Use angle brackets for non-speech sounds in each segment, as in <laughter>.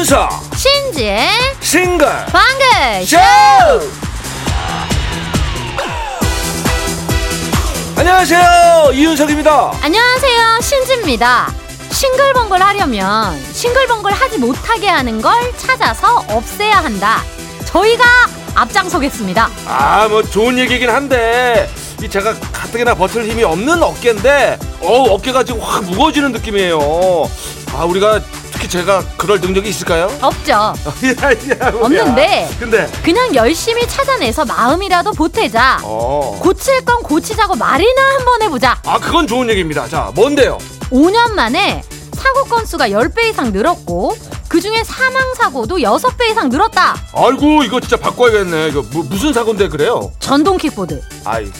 이윤석 신지의 싱글 방글 쇼! 안녕하세요 이윤석입니다. 안녕하세요 신지입니다. 싱글벙글 하려면 싱글벙글 하지 못하게 하는 걸 찾아서 없애야 한다. 저희가 앞장서겠습니다. 아 뭐 좋은 얘기긴 한데 이 제가 가뜩이나 버틸 힘이 없는 어깨인데 어 어깨가 지금 확 무거워지는 느낌이에요. 아 우리가 특히 제가 그럴 능력이 있을까요? 없죠 <laughs> 야, 야, 뭐야. 없는데. 근데 그냥 열심히 찾아내서 마음이라도 보태자 어. 고칠 건 고치자고 말이나 한번 해보자 아 그건 좋은 얘기입니다 자 뭔데요? 5년 만에 사고 건수가 10배 이상 늘었고 그중에 사망 사고도 6배 이상 늘었다 아이고 이거 진짜 바꿔야겠네 이거 무, 무슨 사고인데 그래요? 전동 킥보드 아이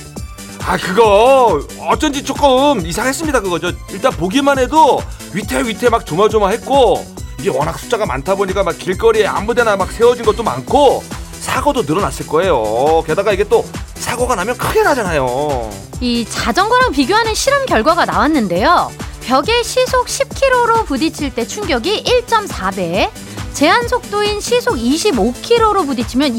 아 그거 어쩐지 조금 이상했습니다 그거. 저 일단 보기만 해도 위태위태 막 조마조마했고 이게 워낙 숫자가 많다 보니까 막 길거리에 아무데나 막 세워진 것도 많고 사고도 늘어났을 거예요. 게다가 이게 또 사고가 나면 크게 나잖아요. 이 자전거랑 비교하는 실험 결과가 나왔는데요. 벽에 시속 10km로 부딪힐 때 충격이 1.4배, 제한 속도인 시속 25km로 부딪히면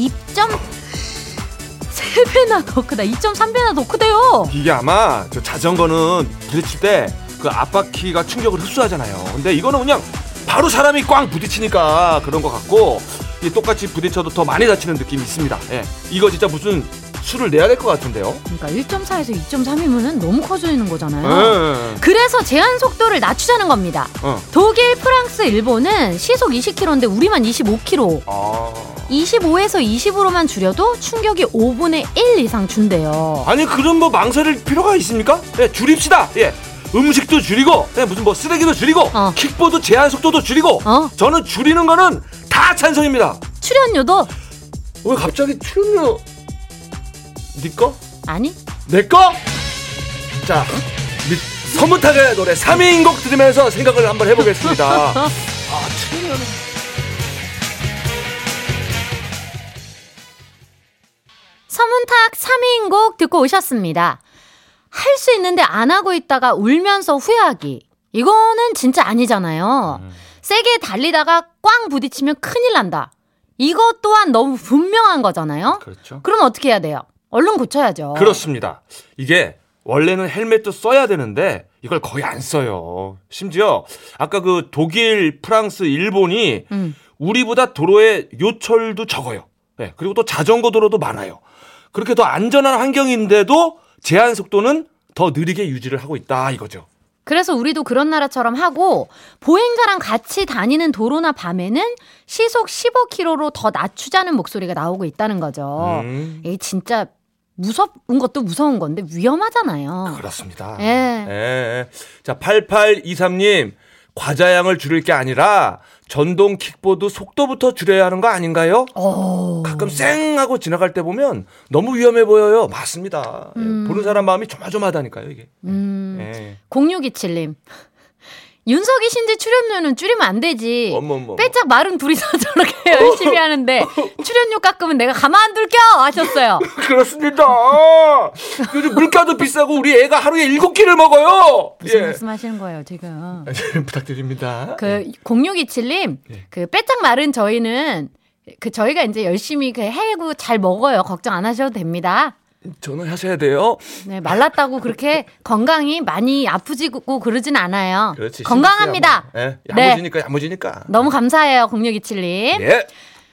2.3배나 더 크다. 2.3배나 더 크대요. 이게 아마 저 자전거는 부딪힐 때 그 앞바퀴가 충격을 흡수하잖아요 근데 이거는 그냥 바로 사람이 꽝 부딪히니까 그런 것 같고 이 똑같이 부딪혀도 더 많이 다치는 느낌이 있습니다 예. 이거 진짜 무슨 수를 내야 될 것 같은데요 그러니까 1.4에서 2.3이면 너무 커져 있는 거잖아요. 예. 그래서 제한 속도를 낮추자는 겁니다. 어. 독일, 프랑스, 일본은 시속 20km인데 우리만 25km. 아. 25에서 20으로만 줄여도 충격이 5분의 1 이상 준대요. 아니 그럼 뭐 망설일 필요가 있습니까? 예, 줄입시다. 예. 음식도 줄이고, 예, 무슨 뭐 쓰레기도 줄이고, 어. 킥보드 제한 속도도 줄이고. 어. 저는 줄이는 거는 다 찬성입니다. 출연료도 왜 갑자기 출연료 네 거? 아니 내 거? 자, 미- 서문탁의 노래 3위인 곡 들으면서 생각을 한번 해보겠습니다. <laughs> 아, 출연료 는 서문탁 3위인 곡 듣고 오셨습니다. 할 수 있는데 안 하고 있다가 울면서 후회하기. 이거는 진짜 아니잖아요. 세게 달리다가 꽝 부딪히면 큰일 난다. 이것 또한 너무 분명한 거잖아요. 그렇죠. 그럼 어떻게 해야 돼요? 얼른 고쳐야죠. 그렇습니다. 이게 원래는 헬멧도 써야 되는데 이걸 거의 안 써요. 심지어 아까 그 독일, 프랑스, 일본이 음. 우리보다 도로의 요철도 적어요. 네, 그리고 또 자전거 도로도 많아요. 그렇게 더 안전한 환경인데도 제한 속도는 더 느리게 유지를 하고 있다 이거죠. 그래서 우리도 그런 나라처럼 하고 보행자랑 같이 다니는 도로나 밤에는 시속 15km로 더 낮추자는 목소리가 나오고 있다는 거죠. 음, 이게 진짜 무섭은 것도 무서운 건데 위험하잖아요. 그렇습니다. 예. 예. 자, 8823님. 과자 양을 줄일 게 아니라 전동 킥보드 속도부터 줄여야 하는 거 아닌가요? 오. 가끔 쌩 하고 지나갈 때 보면 너무 위험해 보여요. 맞습니다. 예, 음. 보는 사람 마음이 조마조마하다니까요, 이게. 음. 예. 0627님. 윤석이 신지 출연료는 줄이면 안 되지. 어머머. 빼짝 마른 둘이서 <laughs> 저렇게 열심히 하는데 출연료 깎으면 내가 가만 안 둘겨 하셨어요. <laughs> 그렇습니다. 요즘 물가도 비싸고 우리 애가 하루에 일곱 끼를 먹어요. 무슨 예. 말씀하시는 거예요 지금? <laughs> 부탁드립니다. 그 0627님 예. 그 빼짝 마른 저희는 그 저희가 이제 열심히 그 해고 잘 먹어요. 걱정 안 하셔도 됩니다. 전화하셔야 돼요. 네, 말랐다고 그렇게 건강이 많이 아프지고 그러진 않아요. 그렇지. 건강합니다. 예. 네. 야무지니까 야무지니까. 너무 감사해요, 0627님. 예.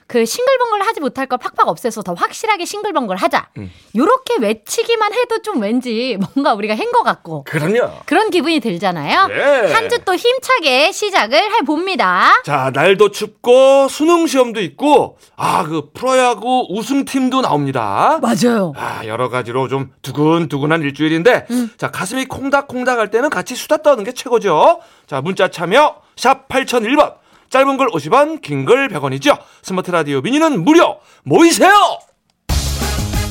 그 싱글벙글 하지 못할 걸 팍팍 없애서 더 확실하게 싱글벙글 하자. 음. 요렇게 외치기만 해도 좀 왠지 뭔가 우리가 한 것 같고 그럼요. 그런 기분이 들잖아요. 예. 한주 또 힘차게 시작을 해봅니다. 자, 날도 춥고 수능 시험도 있고 아, 그 프로야구 우승팀도 나옵니다. 맞아요. 아, 여러 가지로 좀 두근두근한 일주일인데 음. 자, 가슴이 콩닥콩닥 할 때는 같이 수다 떠는 게 최고죠. 자, 문자 참여 샵 8001번. 짧은 글 50원, 긴 글 100원이죠. 스마트 라디오 미니는 무료. 모이세요.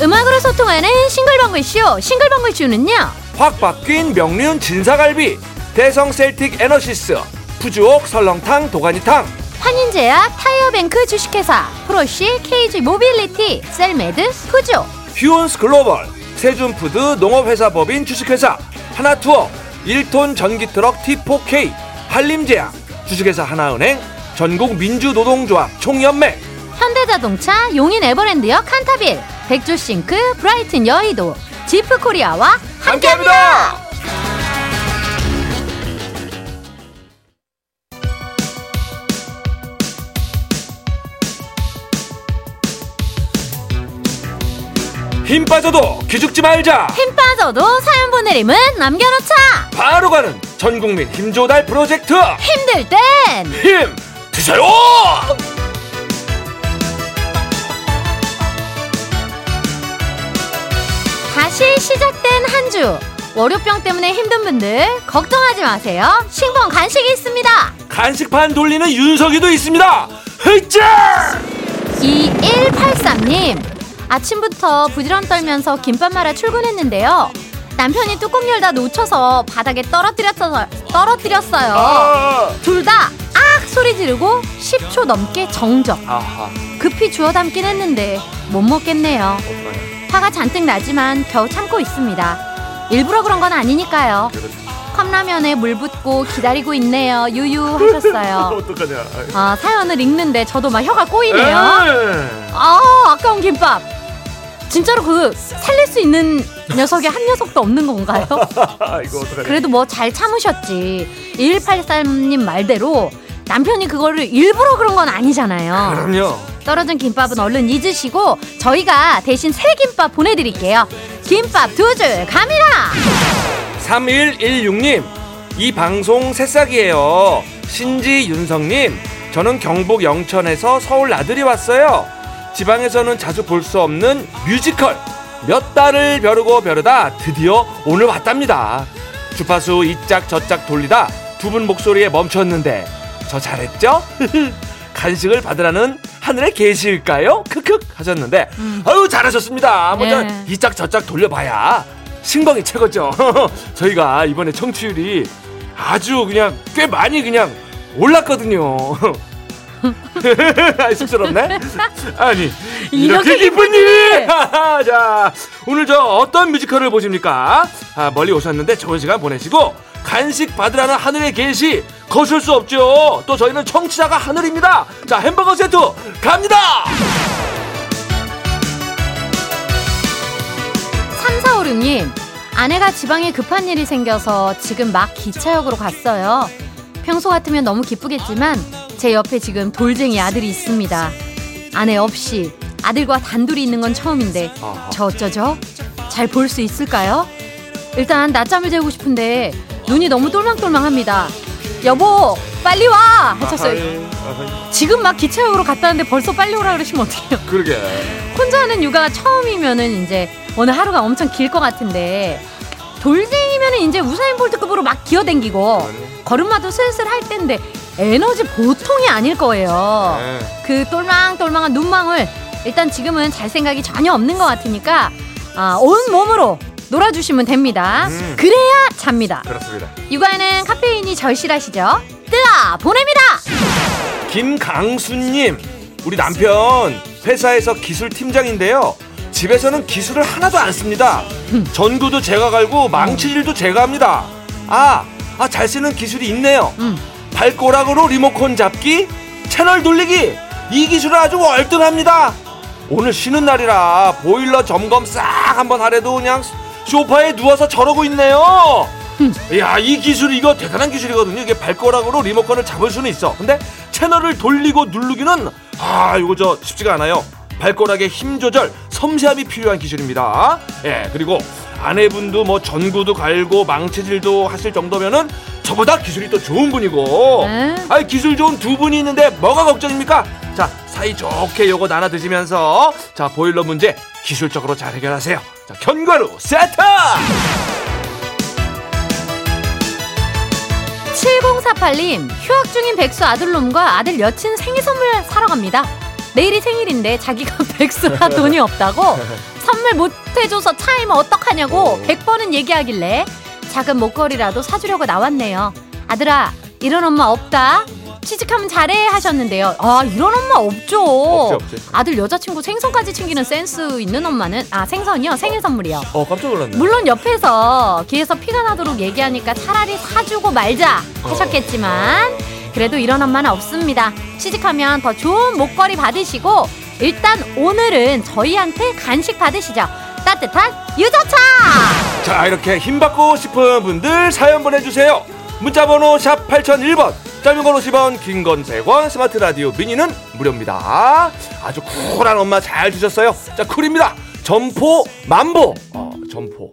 음악으로 소통하는 싱글벙글 쇼. 싱글벙글 쇼는요. 확 바뀐 명륜 진사갈비, 대성 셀틱 에너시스, 푸주옥 설렁탕 도가니탕, 환인제약 타이어뱅크 주식회사 프로시 KG 모빌리티 셀메드 푸조 휴온스 글로벌, 세준푸드 농업회사 법인 주식회사, 하나투어, 1톤 전기트럭 T4K, 한림제약, 주식회사 하나은행, 전국 민주노동조합 총연맹 현대자동차 용인 에버랜드역 칸타빌 백조싱크 브라이튼 여의도 지프코리아와 함께합니다. 함께합니다. 힘 빠져도 기죽지 말자. 힘 빠져도 사연 보내림은 남겨놓자. 바로 가는 전국민 힘조달 프로젝트 힘들 땐 힘 드세요. 다시 시작된 한 주. 월요병 때문에 힘든 분들 걱정하지 마세요. 싱벙 간식이 있습니다. 간식판 돌리는 윤석이도 있습니다. 헤이짜! 2183님. 아침부터 부지런 떨면서 김밥 말아 출근했는데요. 남편이 뚜껑 열다 놓쳐서 바닥에 떨어뜨렸어요. 떨어뜨렸어요. 아, 둘다 악 소리 지르고 10초 넘게 정적. 아하. 급히 주워 담긴 했는데 못 먹겠네요. 어떡하냐. 화가 잔뜩 나지만 겨우 참고 있습니다. 일부러 그런 건 아니니까요. 컵라면에 물 붓고 기다리고 있네요. 유유 하셨어요. <laughs> 어떡하냐. 아 사연을 읽는데 저도 막 혀가 꼬이네요. 에이. 아 아까운 김밥. 진짜로 그 살릴 수 있는 녀석이 한 녀석도 없는 건가요? 아, <laughs> 이거 어떡하냐. 그래도 뭐 잘 참으셨지. 2183님 말대로 남편이 그거를 일부러 그런 건 아니잖아요. 그럼요. 떨어진 김밥은 얼른 잊으시고 저희가 대신 새 김밥 보내드릴게요. 김밥 두 줄 갑니다. 3116님, 이 방송 새싹이에요. 신지 윤성님, 저는 경북 영천에서 서울 나들이 왔어요. 지방에서는 자주 볼 수 없는 뮤지컬. 몇 달을 벼르고 벼르다 드디어 오늘 왔답니다. 주파수 이짝 저짝 돌리다 두 분 목소리에 멈췄는데 저 잘했죠? <laughs> 간식을 받으라는 하늘의 계시일까요? 크크 하셨는데 아유 잘하셨습니다. 먼저 네. 이짝 저짝 돌려봐야 신방이 최고죠. <laughs> 저희가 이번에 청취율이 아주 그냥 꽤 많이 그냥 올랐거든요. <laughs> <laughs> 아이, 쑥스럽네. 아니 이렇게, 이렇게 기쁜 일이. <laughs> 자 오늘 저 어떤 뮤지컬을 보십니까? 아, 멀리 오셨는데 좋은 시간 보내시고 간식 받으라는 하늘의 계시 거슬 수 없죠. 또 저희는 청취자가 하늘입니다. 자 햄버거 세트 갑니다. 3456님, 아내가 지방에 급한 일이 생겨서 지금 막 기차역으로 갔어요. 평소 같으면 너무 기쁘겠지만 제 옆에 지금 돌쟁이 아들이 있습니다. 아내 없이 아들과 단둘이 있는 건 처음인데. 저 어쩌죠? 잘 볼 수 있을까요? 일단 낮잠을 재고 싶은데 눈이 너무 똘망똘망합니다. 여보, 빨리 와! 하셨어요. 지금 막 기차역으로 갔다는데 벌써 빨리 오라 그러시면 어떡해요? 그러게. 혼자 하는 육아가 처음이면은 이제 오늘 하루가 엄청 길 것 같은데 돌쟁이면은 이제 우사인 볼트급으로 막 기어댕기고 걸음마도 슬슬 할 텐데 에너지 보통이 아닐 거예요. 네. 그 똘망똘망한 눈망울 일단 지금은 잘 생각이 전혀 없는 것 같으니까 아, 온 몸으로 놀아주시면 됩니다. 음. 그래야 잡니다. 그렇습니다. 육아에는 카페인이 절실하시죠? 뜨아 보냅니다. 김강수님, 우리 남편 회사에서 기술 팀장인데요. 집에서는 기술을 하나도 안 씁니다. 전구도 제가 갈고 망치질도 제가 합니다. 아, 아 잘 쓰는 기술이 있네요. 음. 발꼬락으로 리모컨 잡기, 채널 돌리기. 이 기술은 아주 월등합니다. 오늘 쉬는 날이라 보일러 점검 싹 한번 하래도 그냥 소파에 누워서 저러고 있네요. 야, 이 기술 이거 대단한 기술이거든요. 이게 발가락으로 리모컨을 잡을 수는 있어. 근데 채널을 돌리고 누르기는 아, 이거 저 쉽지가 않아요. 발가락의 힘 조절, 섬세함이 필요한 기술입니다. 예, 그리고 아내분도 뭐 전구도 갈고 망치질도 하실 정도면은 저보다 기술이 또 좋은 분이고. 네. 아이 기술 좋은 두 분이 있는데 뭐가 걱정입니까? 자, 사이 좋게 요거 나눠 드시면서 자, 보일러 문제 기술적으로 잘 해결하세요. 자, 견과류 세트! 7048님, 휴학 중인 백수 아들놈과 아들 여친 생일 선물 사러 갑니다. 내일이 생일인데 자기가 <laughs> 백수라 돈이 없다고 선물 못 해줘서 차이면 어떡하냐고 100번은 얘기하길래 작은 목걸이라도 사주려고 나왔네요. 아들아, 이런 엄마 없다. 취직하면 잘해 하셨는데요. 아, 이런 엄마 없죠. 없지, 없지. 아들 여자친구 생선까지 챙기는 센스 있는 엄마는 아, 생선이요? 생일 선물이요. 어, 깜짝 놀랐네. 물론 옆에서 귀에서 피가 나도록 얘기하니까 차라리 사주고 말자 하셨겠지만 그래도 이런 엄마는 없습니다. 취직하면 더 좋은 목걸이 받으시고 일단 오늘은 저희한테 간식 받으시죠. 따뜻한 유자차! 자 이렇게 힘받고 싶은 분들 사연 보내주세요. 문자번호 샵 8001번 짧은 건 50원 긴 건 100원 스마트 라디오 미니는 무료입니다. 아주 쿨한 엄마 잘 주셨어요. 자 쿨입니다. 점포 만보. 어, 점포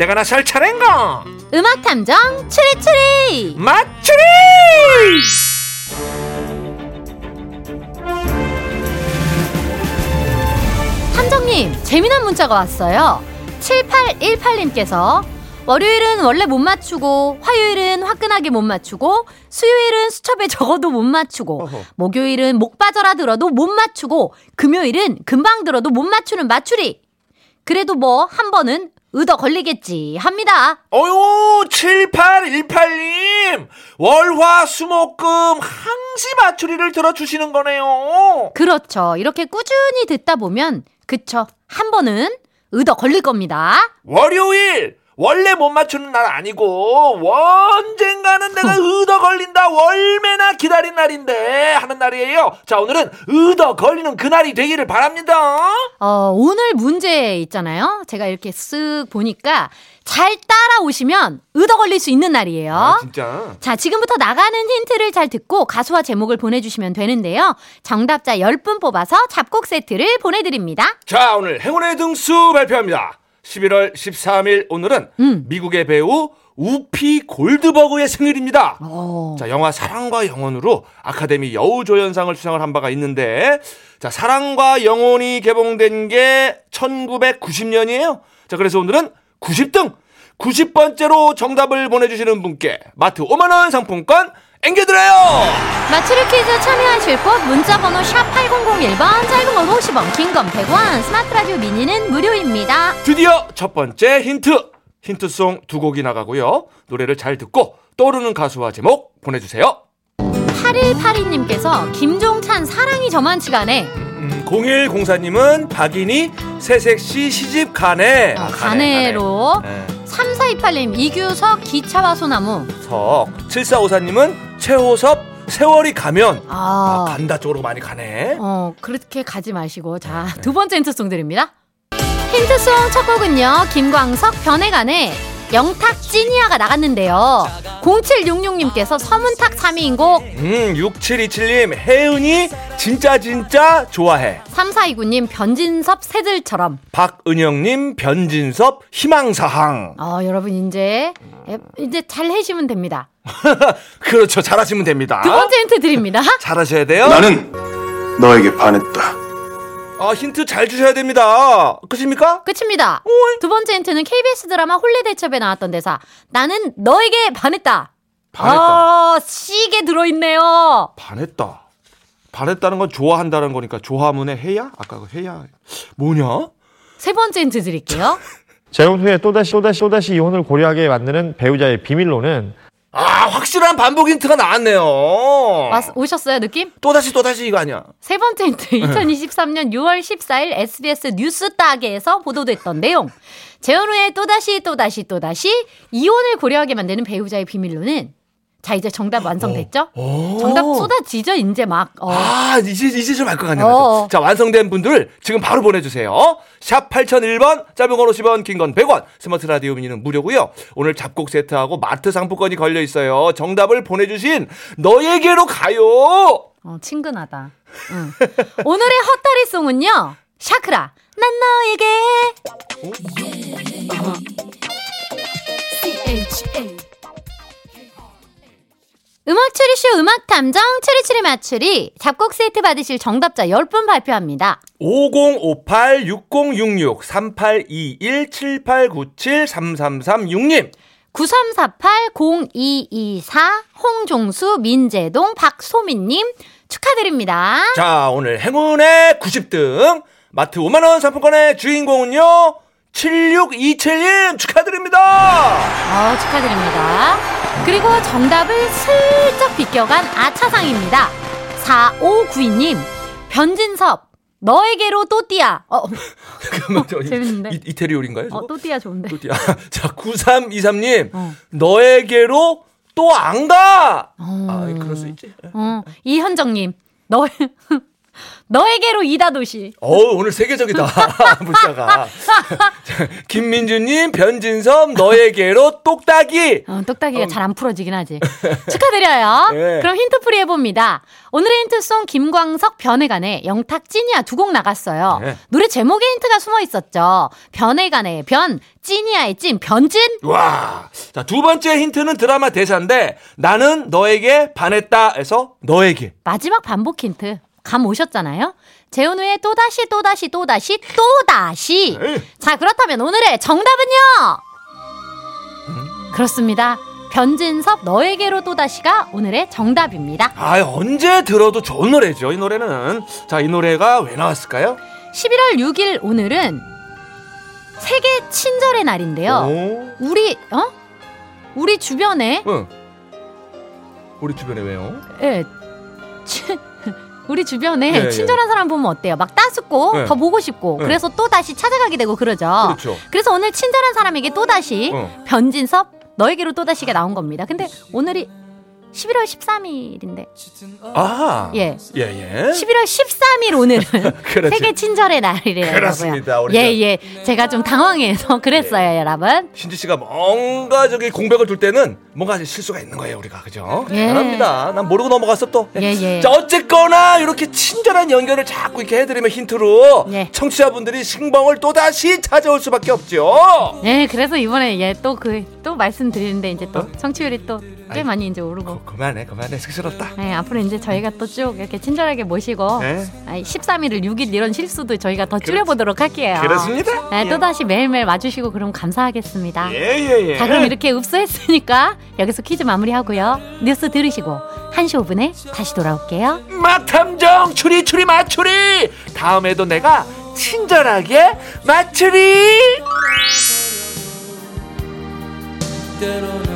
내가 나설 차례인가 음악 탐정 추리추리. 맞추리 탐정님, 재미난 문자가 왔어요. 7818님께서 월요일은 원래 못 맞추고, 화요일은 화끈하게 못 맞추고, 수요일은 수첩에 <laughs> 적어도 못 맞추고, 어허. 목요일은 목 빠져라 들어도 못 맞추고, 금요일은 금방 들어도 못 맞추는 맞추리. 그래도 뭐, 한 번은 의더 걸리겠지 합니다. 어유 7818님 월화 수목금 항시 맞추리를 들어주시는 거네요 그렇죠. 이렇게 꾸준히 듣다 보면, 그쵸. 한 번은 의더 걸릴 겁니다. 월요일 원래 못 맞추는 날 아니고 언젠가는 내가 의더 걸린다 월매나 기다린 날인데 하는 날이에요 자 오늘은 의더 걸리는 그날이 되기를 바랍니다 어, 오늘 문제 있잖아요. 제가 이렇게 쓱 보니까 잘 따라오시면 의더 걸릴 수 있는 날이에요. 아 진짜 자, 지금부터 나가는 힌트를 잘 듣고 가수와 제목을 보내주시면 되는데요. 정답자 10분 뽑아서 잡곡 세트를 보내드립니다. 자 오늘 행운의 등수 발표합니다 11월 13일 오늘은 음. 미국의 배우 우피 골드버그의 생일입니다 어. 자, 영화 사랑과 영혼으로 아카데미 여우조연상을 수상을 한 바가 있는데, 자, 사랑과 영혼이 개봉된 게 1990년이에요. 자, 그래서 오늘은 90등, 90번째로 정답을 보내주시는 분께 마트 5만원 상품권 앵겨드려요! 맞추리 퀴즈 참여하실 곳 문자번호 샵 8001번, 짧은 건 50원, 긴 건 100원, 스마트 라디오 미니는 무료입니다. 드디어 첫 번째 힌트! 힌트송 두 곡이 나가고요. 노래를 잘 듣고 떠오르는 가수와 제목 보내주세요. 8182님께서 김종찬 사랑이 저만치가. 음, 0104님은 박인희 새색시 시집 가네. 어, 아, 가네, 가네 로. 가네. 네. 3428님 이규석 기차와 소나무. 석 7454님은 최호섭 세월이 가면 아, 아, 간다 쪽으로 많이 가네 어, 그렇게 가지 마시고. 자, 두 번째 힌트송 드립니다. 힌트송 첫 곡은요, 김광석 변해가네. 영탁 찐이야가 나갔는데요. 0766님께서 서문탁 3위인 곡, 음 6727님 혜은이 진짜 진짜 좋아해 3429님 변진섭 새들처럼. 박은영님 변진섭 희망사항 어, 여러분 이제, 에, 이제 잘 해시면 됩니다. <laughs> 그렇죠 잘하시면 됩니다 두 번째 힌트 드립니다. 잘하셔야 돼요 나는 너에게 반했다. 아 힌트 잘 주셔야 됩니다 끝입니까? 끝입니다. 두 번째 힌트는 KBS 드라마 홀리대첩에 나왔던 대사. 나는 너에게 반했다. 반했다 아, 시계 들어있네요. 반했다 반했다는 건 좋아한다는 거니까 좋아문의 해야? 아까 그 해야 뭐냐? 세 번째 힌트 드릴게요. <laughs> 재혼 후에 또다시 또다시 또다시 이혼을 고려하게 만드는 배우자의 비밀로는 아 확실한 반복 힌트가 나왔네요 왔- 오셨어요, 느낌? 또 다시 또 다시 이거 아니야 세 번째 힌트. 2023년 6월 14일 SBS 뉴스 따개에서 보도됐던 내용. 재혼 후에 또 다시 또 다시 또 다시 이혼을 고려하게 만드는 배우자의 비밀로는 자, 이제 정답 완성됐죠? 정답 쏟아지죠, 이제 막. 어. 아, 이제, 이제 좀 알 것 같네요. 어. 자, 완성된 분들 지금 바로 보내주세요. 샵 8001번, 짧은 건 50원, 긴 건 100원, 스마트 라디오 미니는 무료고요 오늘 잡곡 세트하고 마트 상품권이 걸려 있어요. 정답을 보내주신 너에게로 가요! 어, 친근하다. 응. 오늘의 헛다리송은요. 샤크라. 난 너에게. 음악 추리쇼 음악 탐정 추리추리 맞추리 작곡 세트 받으실 정답자 10분 발표합니다. 5058-6066-3821-7897-3336님 9348-0224 홍종수 민재동 박소민님 축하드립니다. 자 오늘 행운의 90등 마트 5만원 상품권의 주인공은요 7627님 축하드립니다 어, 축하드립니다. 그리고 정답을 슬쩍 비껴간 아차상입니다. 4592님 변진섭 너에게로 또띠아. 어, <laughs> 잠깐만 저 재밌는데? 이, 이태리올인가요? 어 또띠아 좋은데. 또띠아. <laughs> 자 9323님 어. 너에게로 또 안 가. 어. 아 그럴 수 있지. 어, 이현정님 너 너에게로 이다도시. 어 오늘 세계적이다 <laughs> 문자가. 자, <laughs> 김민주님 변진섭 너에게로 똑딱이. 어, 똑딱이가 잘안 풀어지긴 하지. 축하드려요. 예. <laughs> 그럼 힌트풀이 해봅니다. 오늘의 힌트송 김광석 변해간의 영탁 찐이야 두 곡 나갔어요. 네. 노래 제목에 힌트가 숨어 있었죠. 변해간의 변, 찐이야의 찐, 변찐? 와. 자 두 번째 힌트는 드라마 대사인데 나는 너에게 반했다에서 너에게. 마지막 반복 힌트. 감 오셨잖아요? 재훈우의 또다시 또다시 또다시 또다시. 자 그렇다면 오늘의 정답은요? 그렇습니다. 변진섭 너에게로 또다시가 오늘의 정답입니다. 아 언제 들어도 좋은 노래죠 이 노래는. 자 이 노래가 왜 나왔을까요? 11월 6일 오늘은 세계 친절의 날인데요. 오. 우리 어? 우리 주변에 응. 우리 주변에 왜요? 예. 치- 우리 주변에 예, 예. 친절한 사람 보면 어때요? 막 따숩고 예. 더 보고 싶고 예. 그래서 또 다시 찾아가게 되고 그러죠. 그렇죠. 그래서 오늘 친절한 사람에게 또 다시 어. 변진섭 너에게로 또 다시가 나온 겁니다. 근데 오늘이 11월 13일인데 아. 예. 예, 예. 11월 13일 오늘은 <laughs> 그렇지. 세계 친절의 날이래요. 그렇습니다. 예, 예. 제가 좀 당황해서 <laughs> 그랬어요, 여러분. 신지 씨가 뭔가 저기 공백을 둘 때는 뭔가 실수가 있는 거예요, 우리가. 그죠? 예. 대단합니다. 난 모르고 넘어갔어 또. 예, 예. 자, 어쨌거나 이렇게 친절한 연결을 자꾸 이렇게 해 드리면 힌트로 예. 청취자분들이 신봉을 또다시 찾아올 수밖에 없죠. 예, 그래서 이번에 예, 또 그, 또 말씀드리는데 이제 또 어? 청취율이 또 꽤 많이 이제 오르고. 그만해, 그만해. 쑥스럽다. 예, 앞으로 이제 저희가 또 쭉 이렇게 친절하게 모시고 네. 아이, 13일을 6일 이런 실수도 저희가 더 줄여보도록 할게요. 그렇습니다. 네, 또 다시 매일매일 와주시고 그럼 감사하겠습니다. 예, 예, 예. 자, 그럼 이렇게 읍수했으니까 여기서 퀴즈 마무리하고요. 뉴스 들으시고 1시 5분에 다시 돌아올게요. 마탐정 추리 추리 맞추리. 다음에도 내가 친절하게 맞추리. 때로는